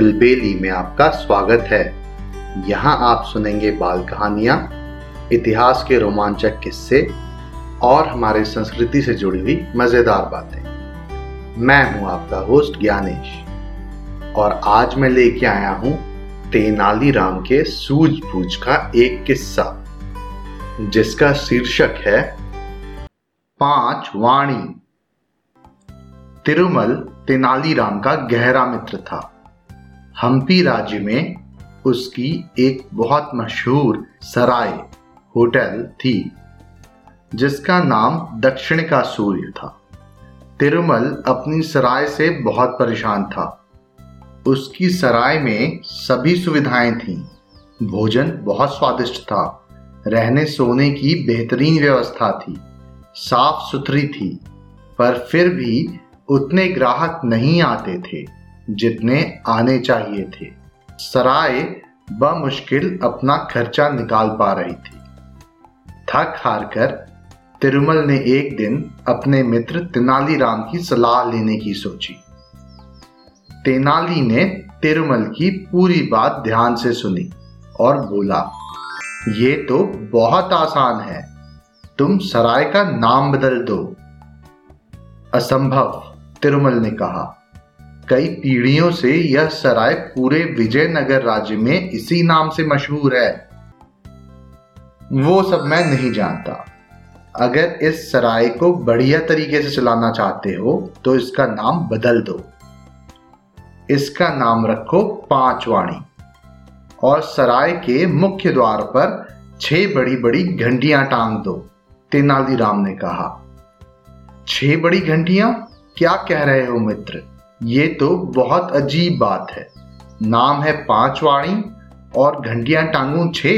बिलबेली में आपका स्वागत है। यहाँ आप सुनेंगे बाल कहानियाँ, इतिहास के रोमांचक किस्से और हमारे संस्कृति से जुड़ी हुई मज़ेदार बातें। मैं हूँ आपका होस्ट ज्ञानेश और आज मैं लेके आया हूँ तेनालीराम के सूझबूझ का एक किस्सा, जिसका शीर्षक है पाँच वाणी। तिरुमल तेनालीराम का गहरा मित्र था। हम्पी राज्य में उसकी एक बहुत मशहूर सराय होटल थी, जिसका नाम दक्षिण का सूर्य था। तिरुमल अपनी सराय से बहुत परेशान था। उसकी सराय में सभी सुविधाएँ थीं। भोजन बहुत स्वादिष्ट था। रहने सोने की बेहतरीन व्यवस्था थी। साफ़ सुथरी थी। पर फिर भी उतने ग्राहक नहीं आते थे। जितने आने चाहिए थे। सराय बमुश्किल अपना खर्चा निकाल पा रही थी। थक हार कर तिरुमल ने एक दिन अपने मित्र तेनालीराम की सलाह लेने की सोची। तेनाली ने तिरुमल की पूरी बात ध्यान से सुनी और बोला, ये तो बहुत आसान है। तुम सराय का नाम बदल दो। असंभव, तिरुमल ने कहा। कई पीढ़ियों से यह सराय पूरे विजयनगर राज्य में इसी नाम से मशहूर है। वो सब मैं नहीं जानता। अगर इस सराय को बढ़िया तरीके से चलाना चाहते हो तो इसका नाम बदल दो। इसका नाम रखो पांचवाणी। और सराय के मुख्य द्वार पर छह बड़ी बड़ी घंटियाँ टांग दो, तेनालीराम ने कहा। छह बड़ी घंटियाँ? क्या कह रहे हो मित्र? ये तो बहुत अजीब बात है। नाम है पाँच वाणी और घंटियाँ टांगू छे,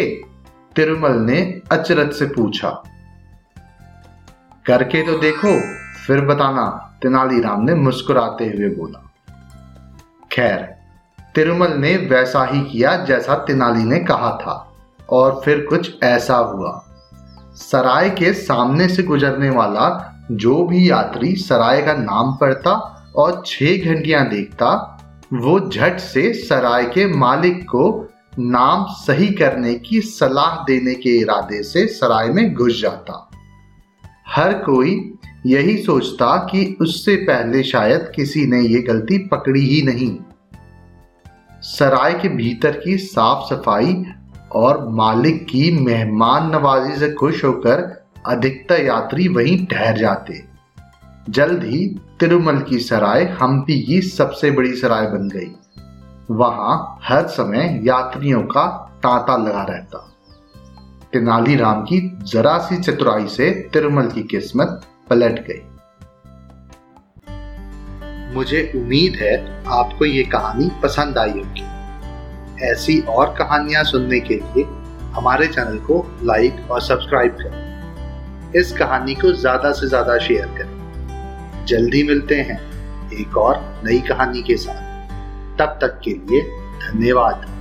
तिरुमल ने अचरज से पूछा। करके तो देखो, फिर बताना तेनालीराम ने मुस्कुराते हुए बोला। खैर, तिरुमल ने वैसा ही किया जैसा तेनाली ने कहा था, और फिर कुछ ऐसा हुआ। सराय के सामने से गुजरने वाला जो भी यात्री सराय का नाम पढ़ता और छह घंटियाँ देखता, वो झट से सराय के मालिक को नाम सही करने की सलाह देने के इरादे से सराय में घुस जाता। हर कोई यही सोचता कि उससे पहले शायद किसी ने ये गलती पकड़ी ही नहीं। सराय के भीतर की साफ़ सफ़ाई और मालिक की मेहमान नवाजी से खुश होकर अधिकतर यात्री वहीं ठहर जाते। जल्द ही तिरुमल की सराय हम्पी की सबसे बड़ी सराय बन गई। वहाँ हर समय यात्रियों का तांता लगा रहता। तेनालीराम की जरा सी चतुराई से तिरुमल की किस्मत पलट गई। मुझे उम्मीद है आपको ये कहानी पसंद आई होगी। ऐसी और कहानियाँ सुनने के लिए हमारे चैनल को लाइक और सब्सक्राइब करें। इस कहानी को ज़्यादा से ज़्यादा शेयर करें। जल्दी मिलते हैं एक और नई कहानी के साथ। तब तक के लिए धन्यवाद।